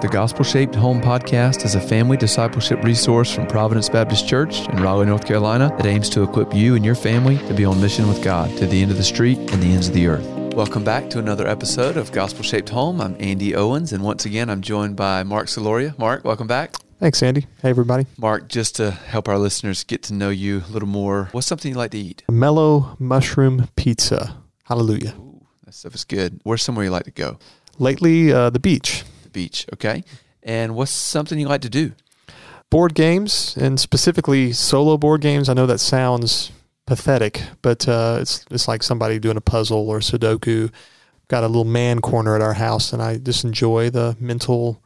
The Gospel Shaped Home podcast is a family discipleship resource from Providence Baptist Church in Raleigh, North Carolina that aims to equip you and your family to be on mission with God to the end of the street and the ends of the earth. Welcome back to another episode of Gospel Shaped Home. I'm Andy Owens, and once again, I'm joined by Mark Soloria. Mark, welcome back. Thanks, Andy. Hey, everybody. Mark, just to help our listeners get to know you a little more, what's something you like to eat? Mellow mushroom pizza. Hallelujah. Ooh, that stuff is good. Where's somewhere you like to go? Lately, uh, the beach. The beach, okay. And what's something you like to do? Board games, and specifically solo board games. I know that sounds pathetic, but uh, it's it's like somebody doing a puzzle or Sudoku. Got a little man corner at our house, and I just enjoy the mental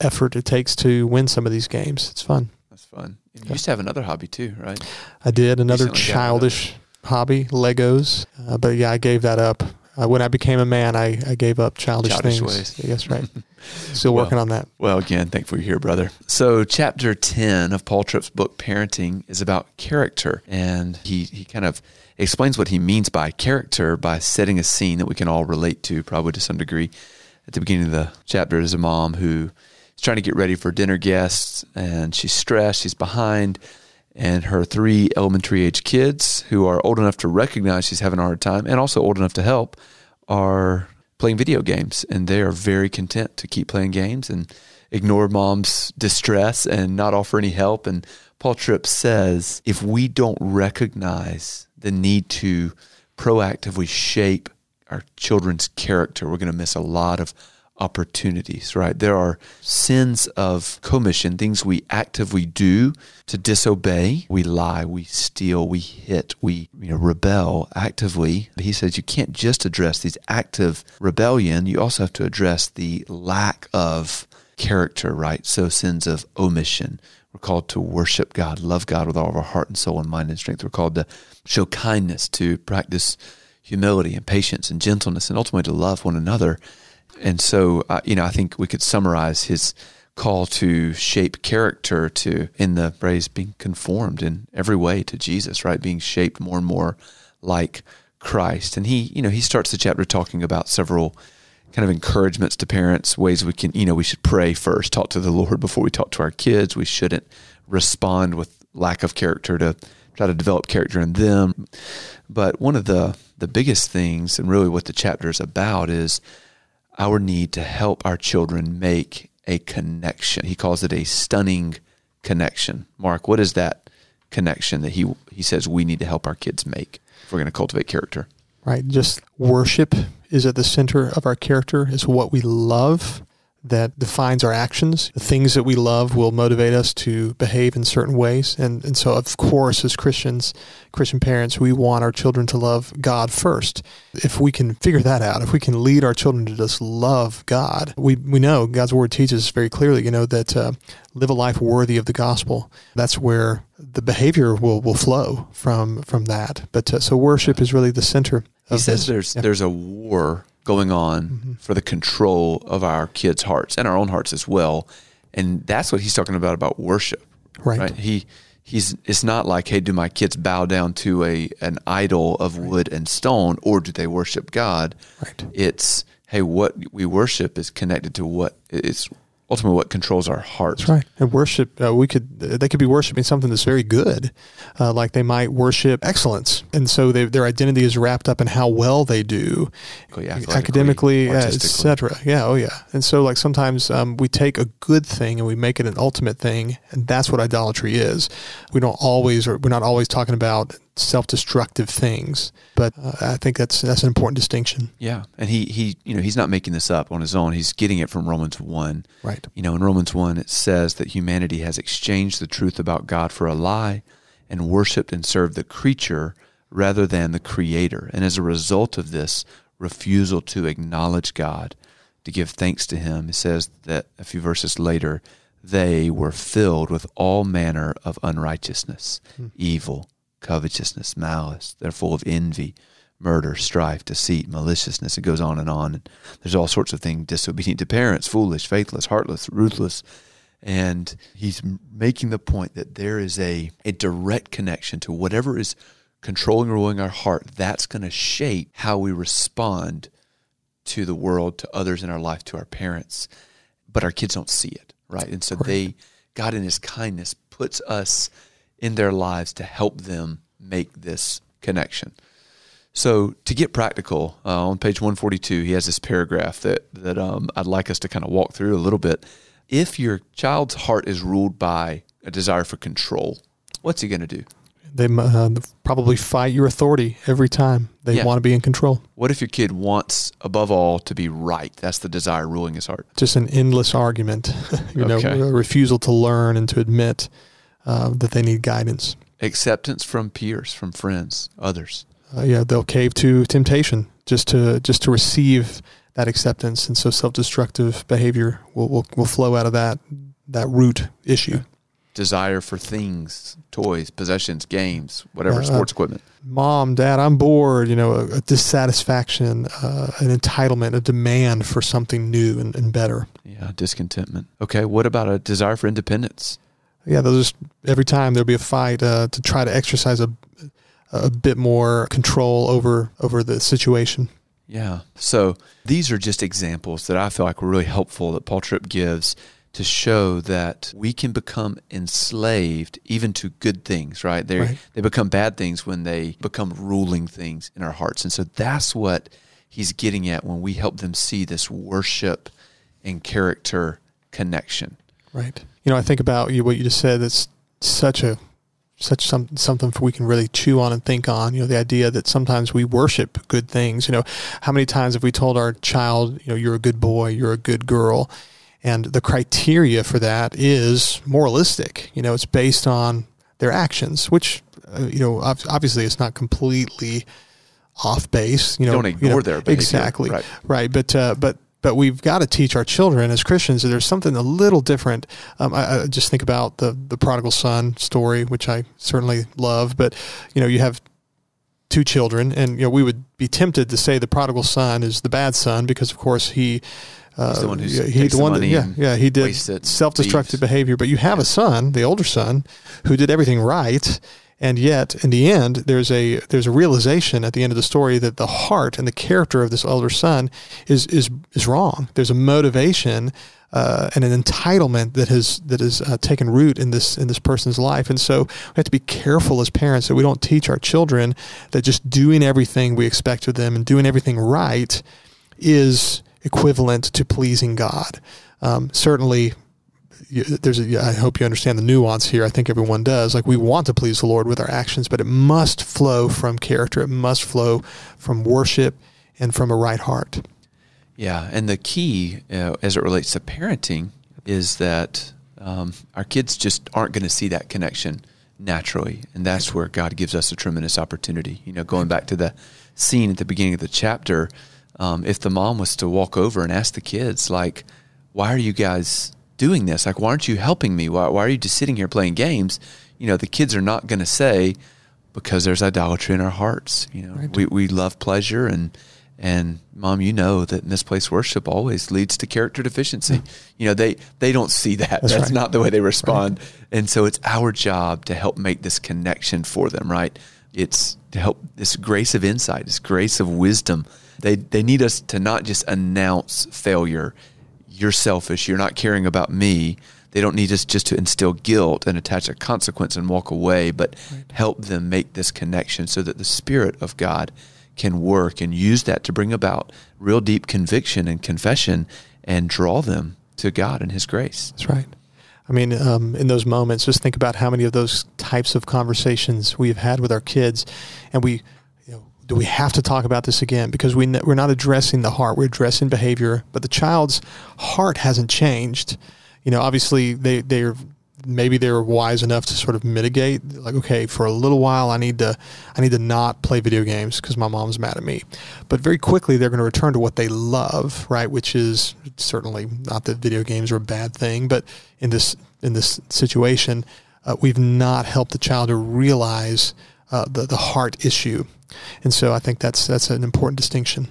effort it takes to win some of these games. It's fun. That's fun. You used to have another hobby too, right? I did another Recently childish hobby, Legos, uh, but yeah, I gave that up. Uh, when I became a man, I, I gave up childish, Childish things. ways. That's right. Still Well, working on that. Well, again, thankful you're here, brother. So, chapter 10 of Paul Tripp's book, Parenting, is about character. And he, he kind of explains what he means by character by setting a scene that we can all relate to, probably to some degree. At the beginning of the chapter, there's a mom who is trying to get ready for dinner guests, and she's stressed, she's behind. And her three elementary age kids, who are old enough to recognize she's having a hard time and also old enough to help, are playing video games and they are very content to keep playing games and ignore mom's distress and not offer any help. And Paul Tripp says if we don't recognize the need to proactively shape our children's character, we're going to miss a lot of opportunities, right? There are sins of commission, things we actively do to disobey. We lie, we steal, we hit, we you know, rebel actively. He says you can't just address these active rebellion, you also have to address the lack of character, right? So sins of omission. We're called to worship God, love God with all of our heart and soul and mind and strength. We're called to show kindness, to practice humility and patience and gentleness, and ultimately to love one another. And so, uh, you know, I think we could summarize his call to shape character to in the phrase being conformed in every way to Jesus, right? Being shaped more and more like Christ. And he, you know, he starts the chapter talking about several kind of encouragements to parents, ways we can, you know, we should pray first, talk to the Lord before we talk to our kids. We shouldn't respond with lack of character to try to develop character in them. But one of the the biggest things and really what the chapter is about is our need to help our children make a connection. He calls it a stunning connection. Mark, what is that connection that he he says we need to help our kids make if we're going to cultivate character? right? Just worship is at the center of our character. It's what we love that defines our actions. The things that we love will motivate us to behave in certain ways. And, and so, of course, as Christians, Christian parents, we want our children to love God first. If we can figure that out, if we can lead our children to just love God, we, we know God's word teaches very clearly, you know, that uh, live a life worthy of the gospel. That's where the behavior will, will flow from from that. But uh, so worship is really the center He of says this. there's Yeah. there's a war going on mm-hmm. for the control of our kids' hearts and our own hearts as well, and that's what he's talking about about worship. Right. He he's it's not like hey, do my kids bow down to a an idol of wood and stone, or do they worship God? Right. It's hey, what we worship is connected to what it's ultimately what controls our hearts. That's right. And worship, uh, we could they could be worshiping something that's very good, uh, like they might worship excellence, and so they, their identity is wrapped up in how well they do, academically, yeah, artistically. etc. Yeah, oh yeah. And so like sometimes um, we take a good thing and we make it an ultimate thing, and that's what idolatry is. We don't always, or we're not always talking about self-destructive things, but uh, I think that's that's an important distinction. Yeah, and he he you know he's not making this up on his own. He's getting it from Romans one. Right. You know, in Romans one it says that humanity has exchanged the truth about God for a lie, and worshipped and served the creature rather than the Creator. And as a result of this refusal to acknowledge God, to give thanks to Him, it says that a few verses later they were filled with all manner of unrighteousness, evil, covetousness, malice. They're full of envy, murder, strife, deceit, maliciousness. It goes on and on. And there's all sorts of things disobedient to parents, foolish, faithless, heartless, ruthless. And he's making the point that there is a, a direct connection to whatever is controlling or ruling our heart. That's going to shape how we respond to the world, to others in our life, to our parents. but our kids don't see it, right? And so they, God in His kindness, puts us in their lives to help them make this connection. So to get practical, uh, on page 142, he has this paragraph that that um, I'd like us to kind of walk through a little bit. If your child's heart is ruled by a desire for control, what's he going to do? They uh, probably fight your authority every time. They Yeah. want to be in control. What if your kid wants, above all, to be right? That's the desire ruling his heart. Just an endless argument, you know, Okay. a refusal to learn and to admit uh, that they need guidance. Acceptance from peers, from friends, others. Uh, yeah, they'll cave to temptation just to just to receive that acceptance, and so self-destructive behavior will will, will flow out of that that root issue. Desire for things, toys, possessions, games, whatever, Uh, sports equipment. Mom, Dad, I'm bored. You know, a, a dissatisfaction, uh, an entitlement, a demand for something new and, and better. Yeah, discontentment. Okay, what about a desire for independence? Yeah, they'll just every time there'll be a fight uh, to try to exercise a a bit more control over over the situation. Yeah. So these are just examples that I feel like were really helpful that Paul Tripp gives to show that we can become enslaved even to good things, right? They Right. they become bad things when they become ruling things in our hearts. And so that's what he's getting at when we help them see this worship and character connection. Right. You know, I think about you what you just said. That's such a such some something we can really chew on and think on. You know, the idea that sometimes we worship good things. You know, how many times have we told our child, you know, you're a good boy, you're a good girl, and the criteria for that is moralistic. You know, it's based on their actions, which uh, you know, obviously, it's not completely off base. You know, Don't you know, their behavior, exactly right. right. But uh, but but we've got to teach our children as Christians that there's something a little different. Um, I, I just think about the the prodigal son story, which I certainly love. But you know, you have two children, and you know, we would be tempted to say the prodigal son is the bad son because, of course, he. Uh, He's the one who yeah, takes the the one that- yeah, yeah, he did self-destructive behavior. But you have a son, the older son, who did everything right, and yet in the end, there's a there's a realization at the end of the story that the heart and the character of this elder son is is is wrong. There's a motivation uh, and an entitlement that has that has uh, taken root in this in this person's life, and so we have to be careful as parents that we don't teach our children that just doing everything we expect of them and doing everything right is equivalent to pleasing God. Um, certainly, there's a, I hope you understand the nuance here. I think everyone does. Like we want to please the Lord with our actions, but it must flow from character. It must flow from worship and from a right heart. Yeah, and the key uh, as it relates to parenting is that um, our kids just aren't going to see that connection naturally, and that's where God gives us a tremendous opportunity. You know, going back to the scene at the beginning of the chapter, um, if the mom was to walk over and ask the kids, like, "Why are you guys doing this? Like, why aren't you helping me? Why, why are you just sitting here playing games?" You know, the kids are not going to say, "Because there's idolatry in our hearts." You know, Right. we we love pleasure and and mom, you know that misplaced worship always leads to character deficiency. Hmm. You know, they they don't see that. That's That's, right. not the way they respond. And so it's our job to help make this connection for them, right? It's to help this grace of insight, this grace of wisdom. They they need us to not just announce failure. You're selfish, you're not caring about me. They don't need us just to instill guilt and attach a consequence and walk away, but help them make this connection so that the Spirit of God can work and use that to bring about real deep conviction and confession and draw them to God and His grace. That's right. I mean, um, in those moments, just think about how many of those types of conversations we've had with our kids, and we, do we have to talk about this again? Because we, we're not addressing the heart, we're addressing behavior, but the child's heart hasn't changed. You know, obviously they they're maybe they're wise enough to sort of mitigate like okay for a little while i need to i need to not play video games because my mom's mad at me but very quickly they're going to return to what they love right which is certainly not that video games are a bad thing but in this in this situation uh, we've not helped the child to realize uh, the, the heart issue and so i think that's that's an important distinction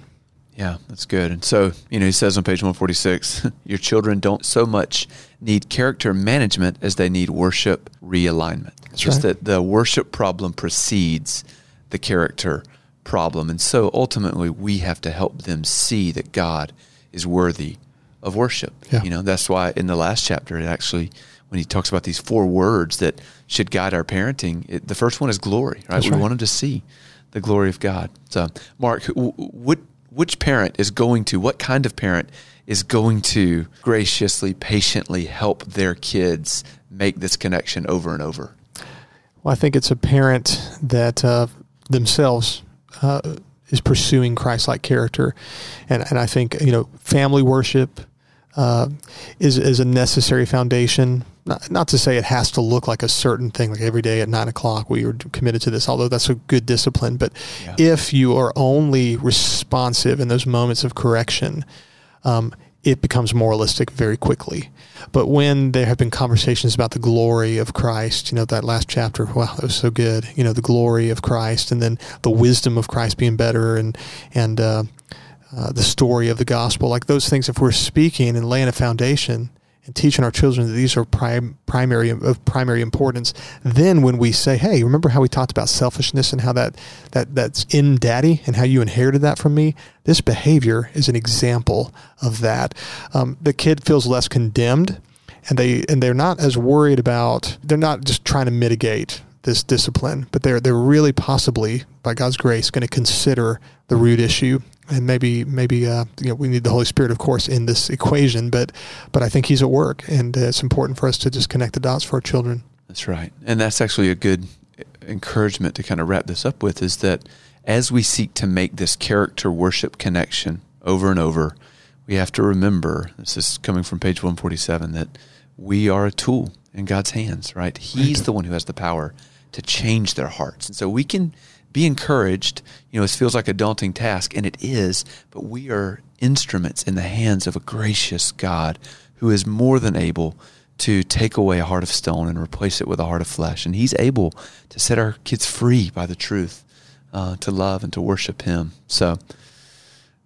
Yeah, that's good. And so, you know, he says on page 146 your children don't so much need character management as they need worship realignment. That's Just right. that the worship problem precedes the character problem. And so ultimately, we have to help them see that God is worthy of worship. Yeah. You know, that's why in the last chapter, it actually, when he talks about these four words that should guide our parenting, it, the first one is glory, right? That's we right. want them to see the glory of God. So, Mark, wh- what, which parent is going to, what kind of parent is going to graciously, patiently help their kids make this connection over and over? Well, I think it's a parent that uh, themselves uh, is pursuing Christ-like character, and and I think you know family worship uh, is is a necessary foundation. Not, not to say it has to look like a certain thing, like every day at nine o'clock we are committed to this. Although that's a good discipline, but Yeah. if you are only responsive in those moments of correction, um, it becomes moralistic very quickly. But when there have been conversations about the glory of Christ, you know, that last chapter, wow, that was so good. You know, the glory of Christ and then the wisdom of Christ being better and, and, uh, uh, the story of the gospel, like those things, if we're speaking and laying a foundation and teaching our children that these are prim- primary of primary importance, then when we say, "Hey, remember how we talked about selfishness and how that that that's in Daddy and how you inherited that from me?" This behavior is an example of that. Um, the kid feels less condemned, and they and they're not as worried about. They're not just trying to mitigate this discipline, but they're they're really possibly, by God's grace, going to consider the root issue. And maybe maybe uh, you know we need the Holy Spirit, of course, in this equation. But but I think He's at work, and uh, it's important for us to just connect the dots for our children. That's right. And that's actually a good encouragement to kind of wrap this up with is that as we seek to make this character worship connection over and over, we have to remember this is coming from page 147 that we are a tool in God's hands, right? He's the one who has the power to change their hearts. And so we can be encouraged. You know, it feels like a daunting task, and it is, but we are instruments in the hands of a gracious God who is more than able to take away a heart of stone and replace it with a heart of flesh. And He's able to set our kids free by the truth, uh, to love and to worship Him. So,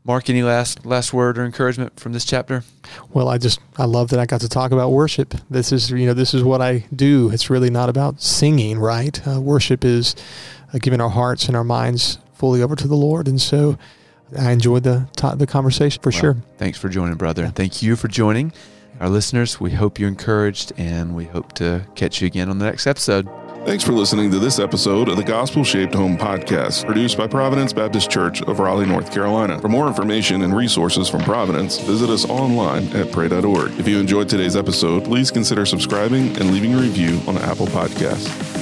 Mark, any last last word or encouragement from this chapter? Well, I just I love that I got to talk about worship. This is you know this is what I do. It's really not about singing, right? Uh, worship is uh, giving our hearts and our minds fully over to the Lord, and so I enjoyed the to- the conversation for Well, sure. Thanks for joining, brother. And thank you for joining our listeners. We hope you're encouraged, and we hope to catch you again on the next episode. Thanks for listening to this episode of the Gospel Shaped Home podcast, produced by Providence Baptist Church of Raleigh, North Carolina. For more information and resources from Providence, visit us online at pray.org. If you enjoyed today's episode, please consider subscribing and leaving a review on Apple Podcasts.